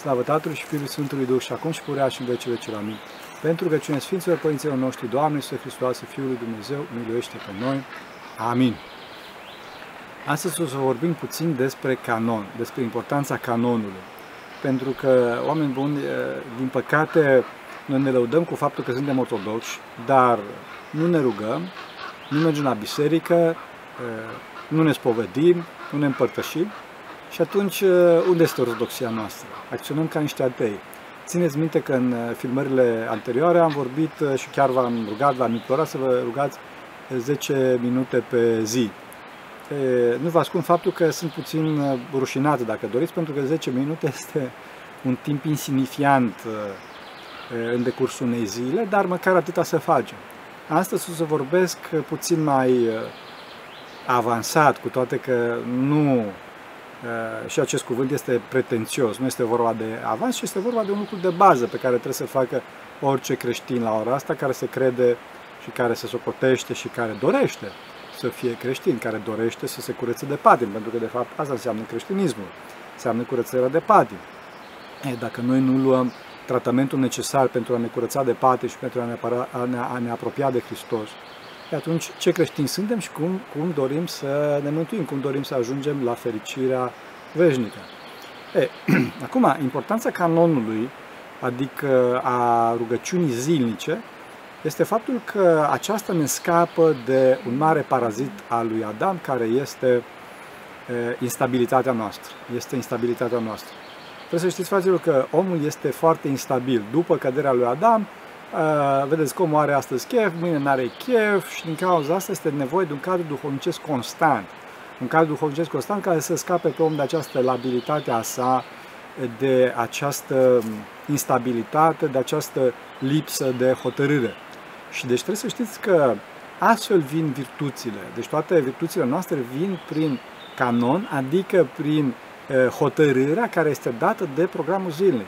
Slavă Tatălui și Fiului Sfântului Duh și acum și purea și în vecile cel amin. Pentru că cine Sfinților Părinților noștri, Doamne Iisuse Hristoase, Fiul lui Dumnezeu, miluiește pe noi. Amin. Astăzi o să vorbim puțin despre canon, despre importanța canonului. Pentru că, oameni buni, din păcate, noi ne lăudăm cu faptul că suntem ortodoxi, dar nu ne rugăm, nu mergem la biserică, nu ne spovedim, nu ne împărtășim și atunci unde este ortodoxia noastră? Acționăm ca niște atei. Țineți minte că în filmările anterioare am vorbit și chiar v-am rugat, v-am implorat să vă rugați 10 minute pe zi. Nu vă ascund faptul că sunt puțin rușinat, dacă doriți, pentru că 10 minute este un timp insignifiant în decursul unei zile, dar măcar atâta să facem. Astăzi o să vorbesc puțin mai avansat, cu toate că nu și acest cuvânt este pretențios, nu este vorba de avans, ci este vorba de un lucru de bază pe care trebuie să facă orice creștin la ora asta, care se crede și care se socotește și care dorește să fie creștin, care dorește să se curețe de patim, pentru că de fapt asta înseamnă creștinismul, înseamnă curățarea de patim. E, dacă noi nu luăm tratamentul necesar pentru a ne curăța de pate și pentru a ne, apăra, a ne, a ne apropia de Hristos, atunci ce creștini suntem și cum, cum dorim să ne mântuim, cum dorim să ajungem la fericirea veșnică. E, acum, importanța canonului, adică a rugăciunii zilnice, este faptul că aceasta ne scapă de un mare parazit al lui Adam, care este e, instabilitatea noastră. Este instabilitatea noastră. Trebuie să știți, fraților, că omul este foarte instabil. După căderea lui Adam, uh, vedeți cum are astăzi chef, mâine nu are chef și din cauza asta este nevoie de un cadru duhovnicesc constant. Un cadru duhovnicesc constant care să scape pe om de această labilitate a sa, de această instabilitate, de această lipsă de hotărâre. Și deci trebuie să știți că astfel vin virtuțile. Deci toate virtuțile noastre vin prin canon, adică prin hotărârea care este dată de programul zilnic.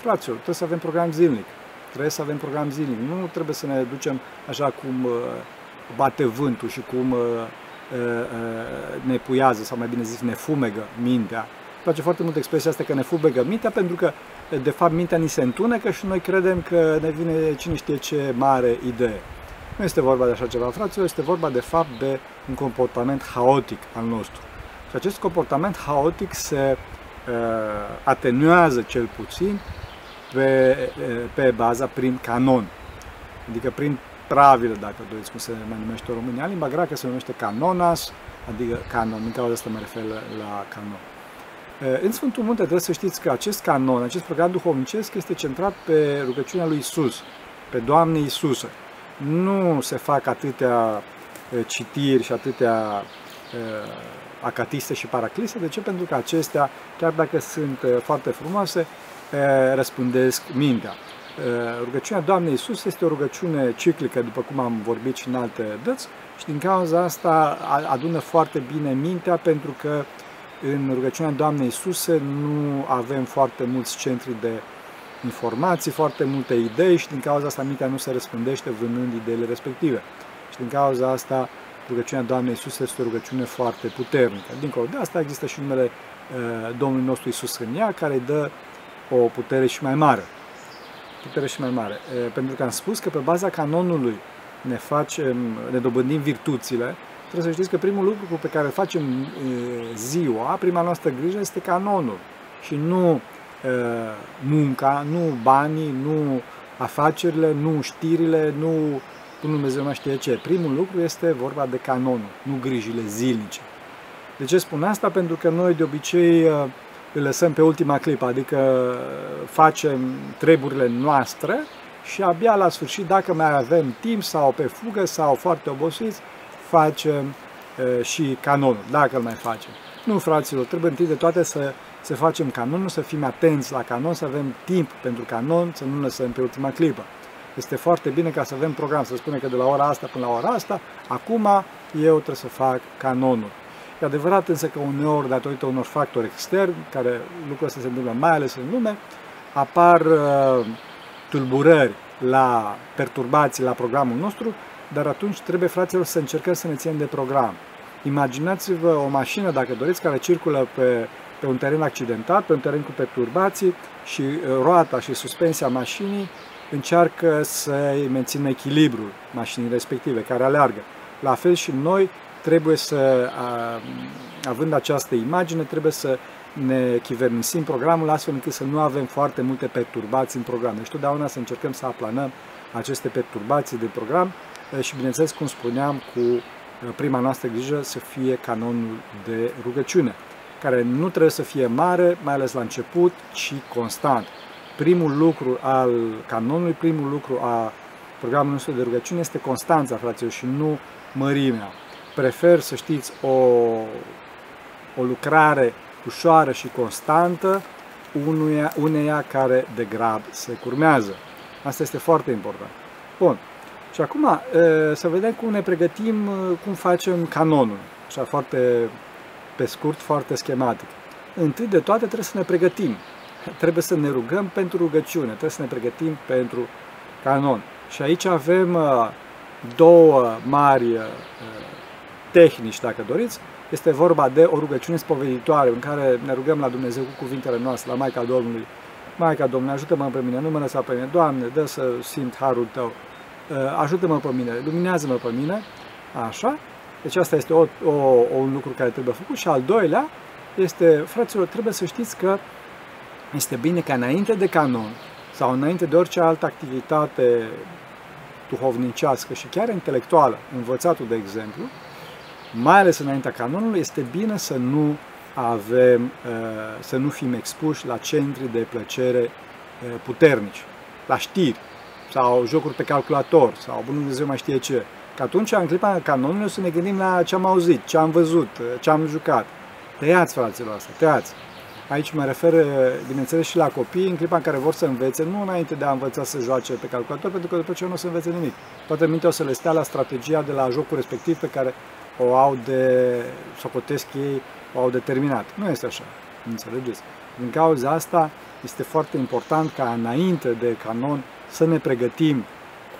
Fraților, trebuie să avem program zilnic. Trebuie să avem program zilnic. Nu trebuie să ne ducem așa cum bate vântul și cum ne puiază, sau mai bine zis, ne fumegă mintea. Îmi place foarte mult expresia asta că ne fumegă mintea, pentru că, de fapt, mintea ni se întunecă și noi credem că ne vine cine știe ce mare idee. Nu este vorba de așa ceva, fraților, este vorba, de fapt, de un comportament haotic al nostru. Și acest comportament haotic se uh, atenuează cel puțin pe, uh, pe baza prin canon, adică prin pravile, dacă doriți cum se mai numește în România. Limba greacă se numește canonas, adică canon, din cauza asta mă refer la, la canon. Uh, în Sfântul Munte trebuie să știți că acest canon, acest program duhovnicesc este centrat pe rugăciunea lui Isus, pe Doamne Isusă. Nu se fac atâtea uh, citiri și atâtea uh, acatiste și paracliste. De ce? Pentru că acestea, chiar dacă sunt uh, foarte frumoase, uh, răspândesc mintea. Uh, rugăciunea Doamnei Iisus este o rugăciune ciclică, după cum am vorbit și în alte dăți, și din cauza asta adună foarte bine mintea, pentru că în rugăciunea Doamnei Iisus nu avem foarte mulți centri de informații, foarte multe idei și din cauza asta mintea nu se răspândește vânând ideile respective. Și din cauza asta rugăciunea Doamnei Iisus este o rugăciune foarte puternică. Dincolo de asta există și numele uh, Domnului nostru Iisus în ea, care îi dă o putere și mai mare. Putere și mai mare. Uh, pentru că am spus că pe baza canonului ne facem, ne dobândim virtuțile, trebuie să știți că primul lucru pe care îl facem uh, ziua, prima noastră grijă este canonul și nu munca, nu banii, nu afacerile, nu știrile, nu Bunul Dumnezeu mai știe ce. Primul lucru este vorba de canonul, nu grijile zilnice. De ce spun asta? Pentru că noi de obicei uh, îl lăsăm pe ultima clipă, adică uh, facem treburile noastre și abia la sfârșit, dacă mai avem timp sau pe fugă sau foarte obosiți, facem uh, și canonul, dacă îl mai facem. Nu, fraților, trebuie întâi de toate să, să facem canonul, să fim atenți la canon, să avem timp pentru canon, să nu lăsăm pe ultima clipă este foarte bine ca să avem program, să spune că de la ora asta până la ora asta, acum eu trebuie să fac canonul. E adevărat însă că uneori, datorită unor factori externi, care lucrul ăsta se întâmplă mai ales în lume, apar uh, tulburări la perturbații la programul nostru, dar atunci trebuie, fraților, să încercăm să ne ținem de program. Imaginați-vă o mașină, dacă doriți, care circulă pe pe un teren accidentat, pe un teren cu perturbații și roata și suspensia mașinii încearcă să mențină echilibrul mașinii respective, care aleargă. La fel și noi trebuie să, având această imagine, trebuie să ne chivernisim programul astfel încât să nu avem foarte multe perturbații în program. Deci totdeauna să încercăm să aplanăm aceste perturbații de program și, bineînțeles, cum spuneam, cu prima noastră grijă să fie canonul de rugăciune, care nu trebuie să fie mare, mai ales la început, ci constant. Primul lucru al canonului, primul lucru a programului nostru de rugăciune este constanța, fraților, și nu mărimea. Prefer să știți o, o lucrare ușoară și constantă unuia, uneia care de grab se curmează. Asta este foarte important. Bun. Și acum să vedem cum ne pregătim, cum facem canonul. Așa foarte pe scurt, foarte schematic. Întâi de toate trebuie să ne pregătim. Trebuie să ne rugăm pentru rugăciune, trebuie să ne pregătim pentru canon. Și aici avem două mari tehnici, dacă doriți. Este vorba de o rugăciune spoveditoare în care ne rugăm la Dumnezeu cu cuvintele noastre, la Maica Domnului. Maica Domnului, ajută-mă pe mine, nu mă lăsa pe mine. Doamne, dă să simt harul Tău. Uh, ajută-mă pe mine, luminează-mă pe mine. Așa. Deci asta este o, o, un lucru care trebuie făcut. Și al doilea este, fraților, trebuie să știți că este bine ca înainte de canon sau înainte de orice altă activitate duhovnicească și chiar intelectuală, învățatul de exemplu, mai ales înaintea canonului, este bine să nu avem, uh, să nu fim expuși la centri de plăcere uh, puternici, la știri sau jocuri pe calculator sau bunul Dumnezeu mai știe ce. Că atunci, în clipa canonului, să ne gândim la ce am auzit, ce am văzut, uh, ce am jucat. Tăiați, fraților, asta, tăiați. Aici mă refer, bineînțeles, și la copii în clipa în care vor să învețe, nu înainte de a învăța să joace pe calculator, pentru că după ce nu o să învețe nimic. Toată mintea o să le stea la strategia de la jocul respectiv pe care o au de, socotesc ei, o au determinat. Nu este așa, înțelegeți? Din cauza asta este foarte important ca înainte de canon să ne pregătim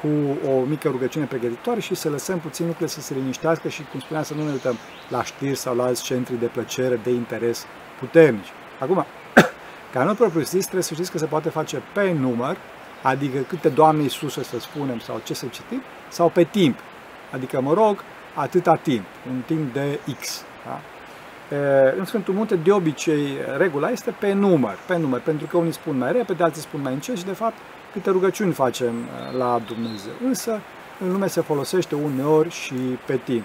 cu o mică rugăciune pregătitoare și să lăsăm puțin lucrurile să se liniștească și, cum spuneam, să nu ne uităm la știri sau la alți centri de plăcere, de interes puternici. Acum, canonul propriu-zis trebuie să știți că se poate face pe număr, adică câte Doamne Iisuse să spunem sau ce să citim, sau pe timp. Adică mă rog, atâta timp, un timp de X. Da? În Sfântul Munte, de obicei, regula este pe număr, pe număr, pentru că unii spun mai repede, alții spun mai încet și, de fapt, câte rugăciuni facem la Dumnezeu. Însă, în lume se folosește uneori și pe timp.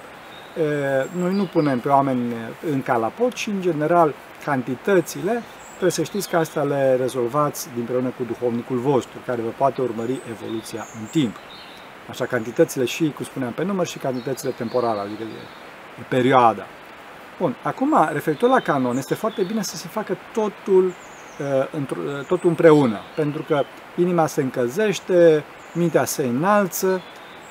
Noi nu punem pe oameni în calapot și, în general, cantitățile, trebuie să știți că asta le rezolvați dinpreună cu duhovnicul vostru, care vă poate urmări evoluția în timp. Așa, cantitățile și, cum spuneam, pe număr și cantitățile temporale, adică de, de perioada. Bun, acum, referitor la canon, este foarte bine să se facă totul, uh, uh, totul împreună, pentru că inima se încălzește, mintea se înalță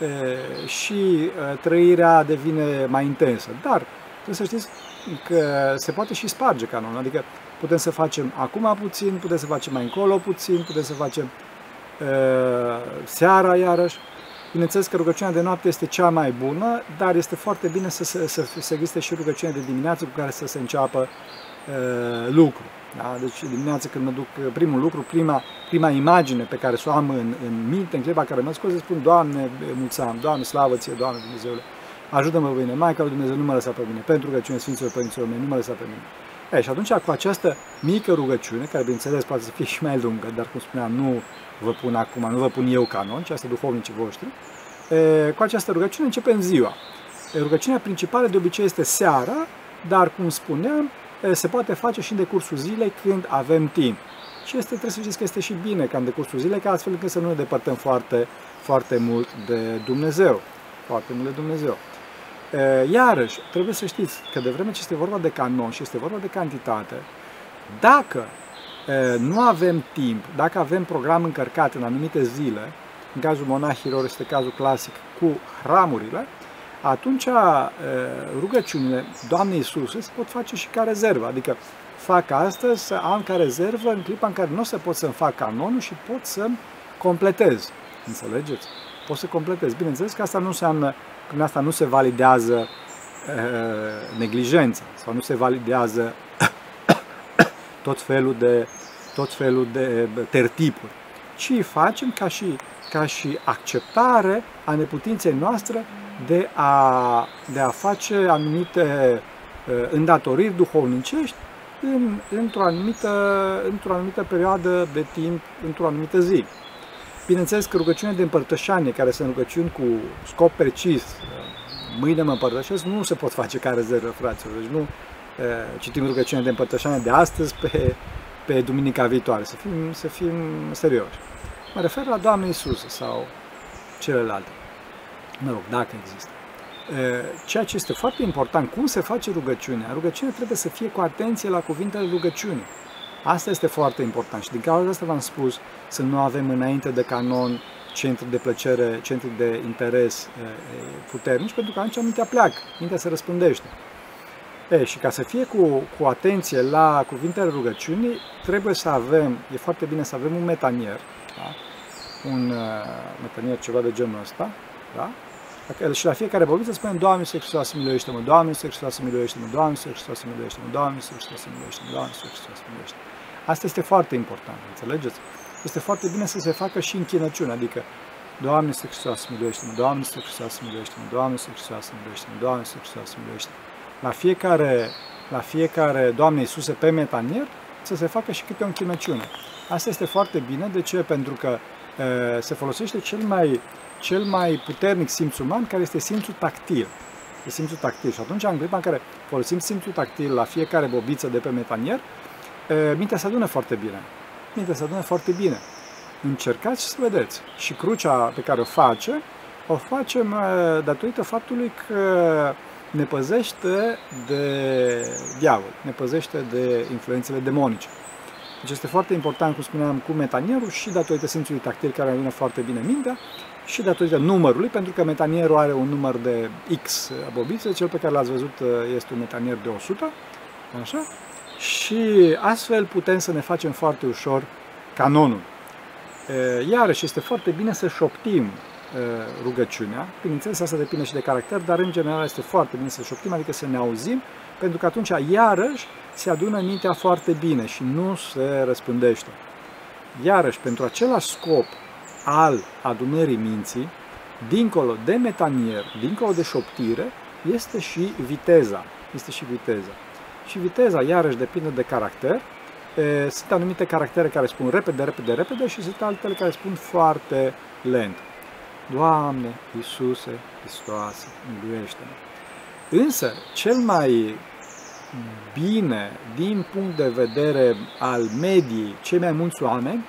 uh, și trăirea devine mai intensă. Dar trebuie să știți că se poate și sparge canonul, adică putem să facem acum puțin, putem să facem mai încolo puțin, putem să facem seara iarăși, Bineînțeles că rugăciunea de noapte este cea mai bună, dar este foarte bine să, să, să, să existe și rugăciunea de dimineață cu care să se înceapă uh, lucru. Da? Deci dimineața când mă duc, primul lucru, prima, prima imagine pe care să o am în, în minte, în clipa care mă scoze, spun, Doamne, mulțumim, Doamne, slavă ție, Doamne Dumnezeule, ajută-mă pe mine, Maica lui Dumnezeu, nu mă lăsa pe mine, pentru rugăciunea Sfinților Părinților mei, nu mă lăsa pe mine. E, și atunci, cu această mică rugăciune, care bineînțeles poate să fie și mai lungă, dar cum spuneam, nu vă pun acum, nu vă pun eu canon, ci asta duhovnicii voștri, e, cu această rugăciune începem ziua. E, rugăciunea principală de obicei este seara, dar, cum spuneam, e, se poate face și în decursul zilei când avem timp. Și este, trebuie să știți că este și bine ca în decursul zilei, ca astfel încât să nu ne depărtăm foarte, foarte mult de Dumnezeu. Foarte mult de Dumnezeu. Iarăși, trebuie să știți că de vreme ce este vorba de canon și este vorba de cantitate, dacă nu avem timp, dacă avem program încărcat în anumite zile, în cazul monahilor este cazul clasic cu hramurile, atunci rugăciunile Doamnei Iisuse se pot face și ca rezervă, adică fac astăzi să am ca rezervă în clipa în care nu o să pot să-mi fac canonul și pot să-mi completez. Înțelegeți? Pot să completez. Bineînțeles că asta nu înseamnă prin asta nu se validează uh, neglijența sau nu se validează tot felul de, tot felul de tertipuri, ci facem ca și, ca și acceptare a neputinței noastre de a, de a face anumite uh, îndatoriri duhovnicești în, într-o, anumită, într-o anumită perioadă de timp, într-o anumită zi. Bineînțeles că rugăciunea de împărtășanie, care sunt rugăciuni cu scop precis, mâine mă împărtășesc, nu se pot face ca rezervă, fraților. Deci nu citim rugăciunea de împărtășanie de astăzi pe, pe duminica viitoare, să fim, să fim serioși. Mă refer la Doamne Isus sau celelalte. Mă rog, dacă există. Ceea ce este foarte important, cum se face rugăciunea. Rugăciunea trebuie să fie cu atenție la cuvintele rugăciunii. Asta este foarte important și din cauza asta v-am spus să nu avem înainte de canon centri de plăcere, centri de interes puternici, pentru că atunci mintea pleacă, mintea se răspândește. E, și ca să fie cu, cu atenție la cuvintele rugăciunii, trebuie să avem, e foarte bine să avem un metanier, da? un uh, metanier ceva de genul ăsta, da? Și la fiecare bobiță spunem, Doamne Iisus Hristos, miluiește-mă, Doamne Iisus Hristos, miluiește-mă, Doamne Iisus Hristos, miluiește-mă, Doamne Iisus Hristos, miluiește-mă, Doamne Iisus Hristos, miluiește-mă. Asta este foarte important, înțelegeți? Este foarte bine să se facă și închinăciune, adică Doamne Iisus Hristos, miluiește-mă, Doamne Iisus Hristos, miluiește-mă, Doamne Iisus Hristos, miluiește-mă, Doamne Iisus Hristos, miluiește-mă. La fiecare, la fiecare Doamne Iisuse pe metanier să se facă și câte o închinăciune. Asta este foarte bine, de ce? Pentru că e, se folosește cel mai, cel mai puternic simț uman, care este simțul tactil. E simțul tactil. Și atunci, în clipa în care folosim simțul tactil la fiecare bobiță de pe metanier, mintea se adună foarte bine. Mintea se adună foarte bine. Încercați să vedeți. Și crucea pe care o face, o facem datorită faptului că ne păzește de diavol, ne păzește de influențele demonice. Deci este foarte important, cum spuneam, cu metanierul și datorită simțului tactil care adună foarte bine mintea și datorită numărului, pentru că metanierul are un număr de X bobițe, cel pe care l-ați văzut este un metanier de 100, așa? Și astfel putem să ne facem foarte ușor canonul. Iarăși este foarte bine să șoptim rugăciunea, bineînțeles asta depinde și de caracter, dar în general este foarte bine să șoptim, adică să ne auzim, pentru că atunci iarăși se adună mintea foarte bine și nu se răspândește. Iarăși, pentru același scop al adunării minții, dincolo de metanier, dincolo de șoptire, este și viteza. Este și viteza. Și viteza, iarăși, depinde de caracter. Sunt anumite caractere care spun repede, repede, repede și sunt altele care spun foarte lent. Doamne, Iisuse, Hristoase, miluiește-mă! Însă, cel mai bine, din punct de vedere al mediei, cei mai mulți oameni,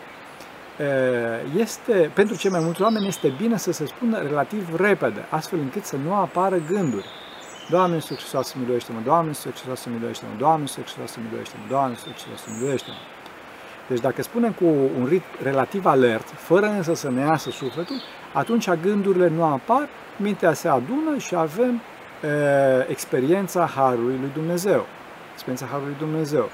este, pentru cei mai mulți oameni este bine să se spună relativ repede, astfel încât să nu apară gânduri. Doamne Iisus Hristos, miluiește-mă! Doamne Iisus Hristos, miluiește-mă! Doamne Iisus Hristos, miluiește-mă! Doamne Iisus Hristos, miluiește-mă! Deci dacă spunem cu un ritm relativ alert, fără însă să ne iasă sufletul, atunci gândurile nu apar, mintea se adună și avem e, experiența Harului lui Dumnezeu. Experiența Harului lui Dumnezeu.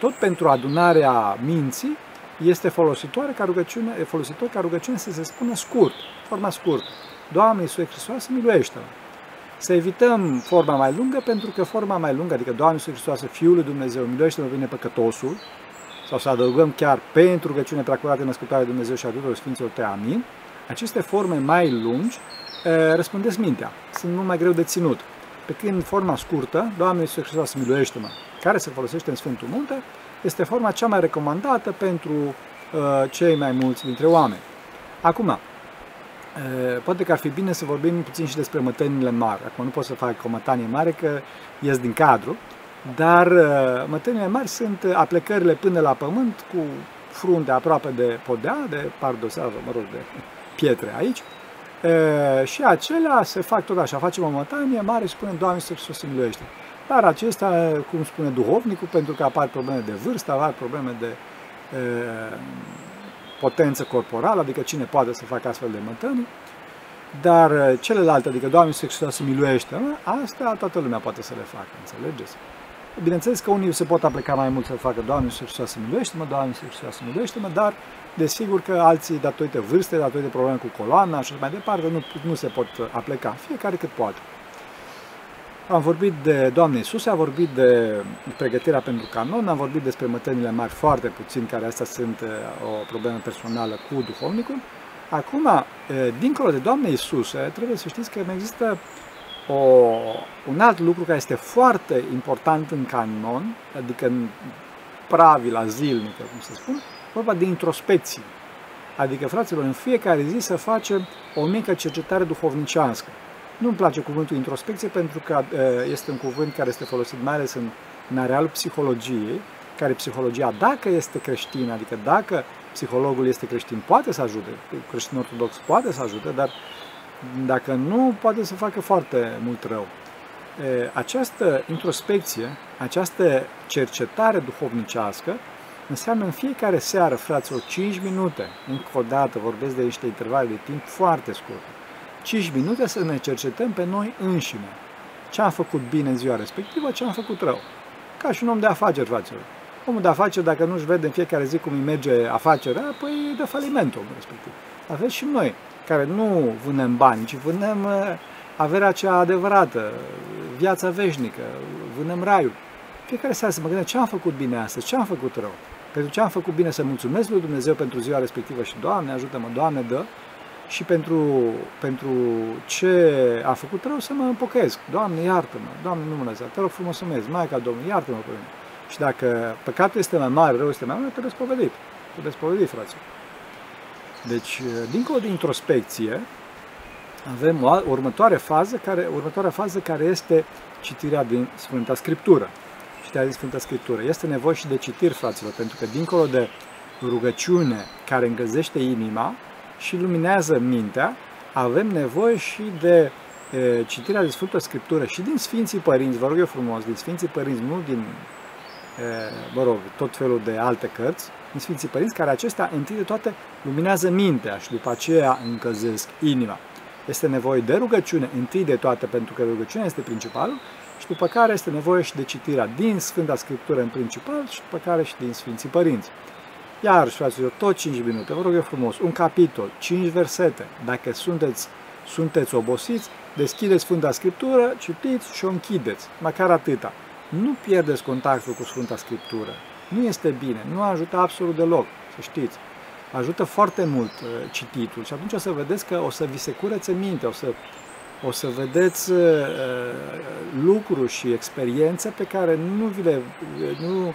Tot pentru adunarea minții este folositoare ca rugăciune, e folositor ca rugăciune să se spună scurt, forma scurtă. Doamne Iisus Hristos, miluiește-mă! Să evităm forma mai lungă, pentru că forma mai lungă, adică Doamne Iisus Hristos, Fiul lui Dumnezeu, miluiește-mă vine păcătosul, sau să adăugăm chiar pentru rugăciune preacurată născutare Dumnezeu și a tuturor Sfinților Te, Amin, aceste forme mai lungi răspundesc mintea, sunt mult mai greu de ținut. Pe când forma scurtă, Doamne Iisus Hristos, miluiește-mă, care se folosește în Sfântul Munte, este forma cea mai recomandată pentru uh, cei mai mulți dintre oameni. Acum, uh, poate că ar fi bine să vorbim puțin și despre mătănile mari. Acum nu pot să fac o mătanie mare că ies din cadru, dar uh, mătănile mari sunt aplecările până la pământ cu frunte aproape de podea, de pardosavă, mă rog, de pietre aici. E, și acelea se fac tot așa, facem o mătanie mare și spunem, Doamne, să se miluiește. Dar acesta, cum spune duhovnicul, pentru că apar probleme de vârstă, apar probleme de e, potență corporală, adică cine poate să facă astfel de mătănii, dar celelalte, adică Doamne Iisus Hristos se miluiește, asta toată lumea poate să le facă, înțelegeți? Bineînțeles că unii se pot aplica mai mult să facă Doamne Iisus Hristos să miluiește-mă, Doamne Iisus Hristos să miluiește-mă, dar desigur că alții, datorită vârstei, datorită probleme cu coloana și mai departe, nu, nu se pot aplica, fiecare cât poate. Am vorbit de Doamne Iisus, am vorbit de pregătirea pentru canon, am vorbit despre mătănile mari foarte puțin, care astea sunt uh, o problemă personală cu duhovnicul. Acum, uh, dincolo de Doamne Iisus, trebuie să știți că există o, un alt lucru care este foarte important în canon, adică în pravila zilnică, cum să spun, vorba de introspecție. Adică, fraților, în fiecare zi să facem o mică cercetare duhovnicească. Nu-mi place cuvântul introspecție pentru că este un cuvânt care este folosit mai ales în, în arealul psihologiei, care psihologia, dacă este creștină, adică dacă psihologul este creștin, poate să ajute, creștin ortodox poate să ajute, dar dacă nu, poate să facă foarte mult rău. Această introspecție, această cercetare duhovnicească, înseamnă în fiecare seară, fraților, 5 minute, încă o dată vorbesc de niște intervale de timp foarte scurte, 5 minute să ne cercetăm pe noi înșine. Ce am făcut bine în ziua respectivă, ce am făcut rău. Ca și un om de afaceri, fraților. Omul de afaceri, dacă nu-și vede în fiecare zi cum îi merge afacerea, păi e de faliment omul respectiv. Aveți și noi, care nu vânem bani, ci vânem uh, averea cea adevărată, viața veșnică, vânem raiul. Fiecare seară să mă gândesc ce am făcut bine astăzi, ce am făcut rău. Pentru ce am făcut bine să mulțumesc lui Dumnezeu pentru ziua respectivă și Doamne, ajută-mă, Doamne, dă. Și pentru, pentru ce a făcut rău să mă împocăiesc. Doamne, iartă-mă, Doamne, nu mă lăsa, te rog frumos să mergi, Maica Domnului, iartă-mă pe mine. Și dacă păcatul este mai mare, rău este mai mare, trebuie spovedit. Trebuie spovedit, fraților. Deci, dincolo de introspecție, avem o următoare fază care, următoarea fază care este citirea din Sfânta Scriptură. Citirea din Sfânta Scriptură. Este nevoie și de citiri, fraților, pentru că dincolo de rugăciune care îngăzește inima și luminează mintea, avem nevoie și de e, citirea din Sfânta Scriptură și din Sfinții Părinți, vă rog eu frumos, din Sfinții Părinți, nu din, e, mă rog, tot felul de alte cărți, din Sfinții Părinți, care acestea, întâi de toate, luminează mintea și după aceea încălzesc inima. Este nevoie de rugăciune, întâi de toate, pentru că rugăciunea este principalul, și după care este nevoie și de citirea din Sfânta Scriptură în principal și după care și din Sfinții Părinți. Iar, fraților, tot 5 minute, vă rog eu frumos, un capitol, 5 versete. Dacă sunteți, sunteți obosiți, deschideți Sfânta Scriptură, citiți și o închideți, măcar atâta. Nu pierdeți contactul cu Sfânta Scriptură. Nu este bine, nu ajută absolut deloc, să știți ajută foarte mult uh, cititul și atunci o să vedeți că o să vi se curețe minte, o să, o să vedeți uh, uh, lucruri și experiențe pe care nu vi le, nu,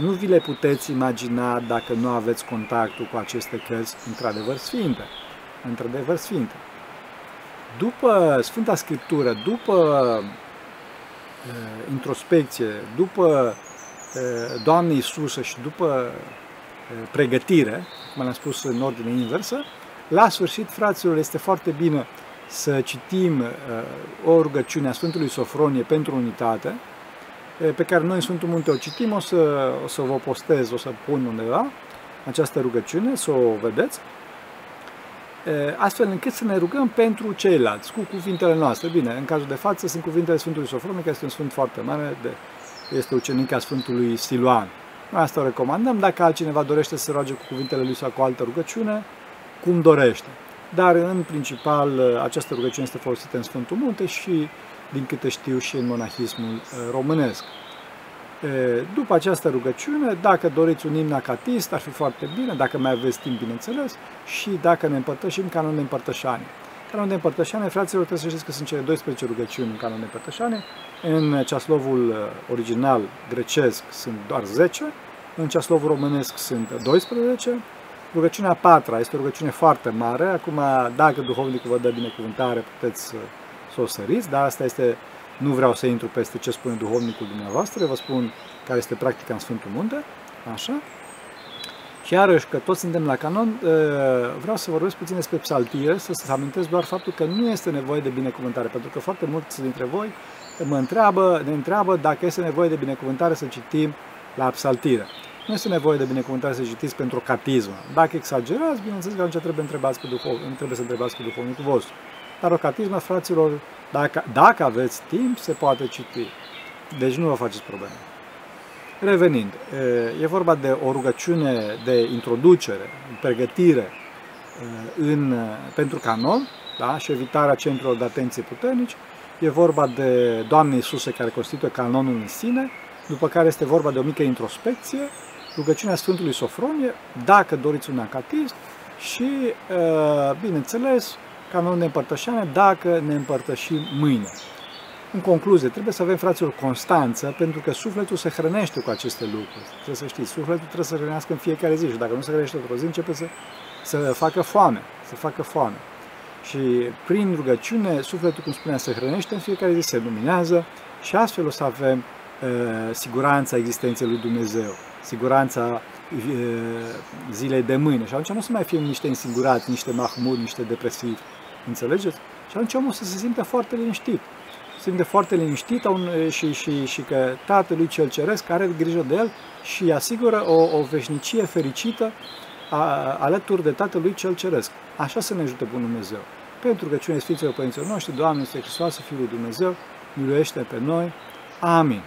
nu vi le puteți imagina dacă nu aveți contactul cu aceste cărți într-adevăr sfinte. Într-adevăr sfinte. După Sfânta Scriptură, după uh, introspecție, după uh, Doamne Iisusă și după pregătire, cum am spus în ordine inversă. La sfârșit, fraților, este foarte bine să citim uh, o rugăciune a Sfântului Sofronie pentru unitate, uh, pe care noi în Sfântul Munte o citim, o să, o să vă postez, o să pun undeva această rugăciune, să o vedeți, uh, astfel încât să ne rugăm pentru ceilalți, cu cuvintele noastre. Bine, în cazul de față sunt cuvintele Sfântului Sofronie, care este un sfânt foarte mare, de, este ucenica Sfântului Siluan. Asta o recomandăm. Dacă altcineva dorește să se roage cu cuvintele lui sau cu o altă rugăciune, cum dorește. Dar, în principal, această rugăciune este folosită în Sfântul Munte și, din câte știu, și în monahismul uh, românesc. După această rugăciune, dacă doriți un imn acatist, ar fi foarte bine, dacă mai aveți timp, bineînțeles, și dacă ne împărtășim canonul de împărtășanie. Canonul de împărtășanie, fraților, trebuie să știți că sunt cele 12 rugăciuni în canonul de împărtășanie. În ceaslovul uh, original grecesc sunt doar 10, în ceaslovul românesc sunt 12. Rugăciunea patra este o rugăciune foarte mare. Acum, dacă duhovnicul vă dă binecuvântare, puteți să, să o săriți, dar asta este, nu vreau să intru peste ce spune duhovnicul dumneavoastră, vă spun care este practica în Sfântul Munte, așa. Și iarăși că toți suntem la canon, ă, vreau să vorbesc puțin despre psaltire, să se amintesc doar faptul că nu este nevoie de binecuvântare, pentru că foarte mulți dintre voi mă întreabă, ne întreabă dacă este nevoie de binecuvântare să citim la psaltire. Nu este nevoie de binecuvântare să citiți pentru catismă. Dacă exagerați, bineînțeles că atunci trebuie, întrebați pe duhov, trebuie să întrebați pe duhovnicul vostru. Dar o catismă, fraților, dacă, dacă aveți timp, se poate citi. Deci nu vă faceți probleme. Revenind, e vorba de o rugăciune de introducere, pregătire în, pentru canon da? și evitarea centrelor de atenție puternici e vorba de Doamne Iisuse care constituie canonul în sine, după care este vorba de o mică introspecție, rugăciunea Sfântului Sofronie, dacă doriți un acatist și, uh, bineînțeles, canonul de împărtășeane, dacă ne împărtășim mâine. În concluzie, trebuie să avem, fraților, constanță, pentru că sufletul se hrănește cu aceste lucruri. Trebuie să știți, sufletul trebuie să se hrănească în fiecare zi și dacă nu se hrănește într-o zi, începe să, să facă foame, să facă foame. Și prin rugăciune, sufletul, cum spunea, se hrănește în fiecare zi, se luminează și astfel o să avem uh, siguranța existenței lui Dumnezeu, siguranța uh, zilei de mâine. Și atunci nu o să mai fim niște insigurați, niște mahmud, niște depresivi. Înțelegeți? Și atunci omul să se simte foarte liniștit. Se simte foarte liniștit și, și, și că Tatălui Cel Ceresc are grijă de el și îi asigură o, o veșnicie fericită a, alături de Tatălui Cel Ceresc. Așa să ne ajute Bunul Dumnezeu. Pentru că cine Sfinților Părinților noștri, Doamne este Hristos, Fiul lui Dumnezeu, miluiește pe noi. Amin.